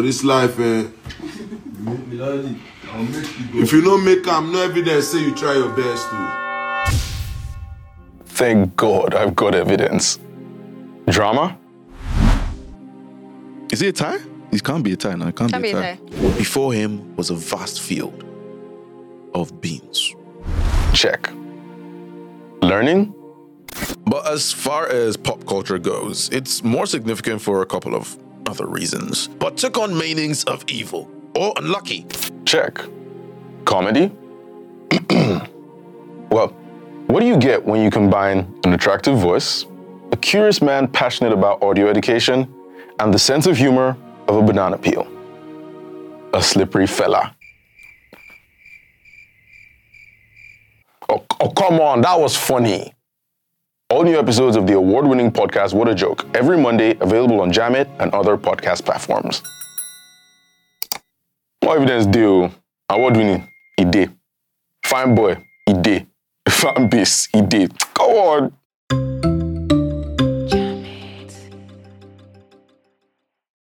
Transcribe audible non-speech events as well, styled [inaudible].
For this life, eh, Melody, I'll make you go. if you don't make am, no evidence say you try your best to. Thank God I've got evidence. Drama? Is it a tie? It can't be a tie now. It can't, Can't be, be a a tie. Before him was a vast field of beans. Check. Learning? But as far as pop culture goes, it's more significant for a couple of other reasons. But took on meanings of evil or unlucky. Check. Comedy? [clears throat] well, what do you get when you combine an attractive voice, a curious man passionate about audio education, and the sense of humor of a banana peel? A slippery fella. Oh, oh, come on, that was funny. All new episodes of the award winning podcast What a Joke every Monday available on Jamit and other podcast platforms. What evidence deal? Oh. Award winning, he did. Fine boy, he did. Fan base, he did. Come on.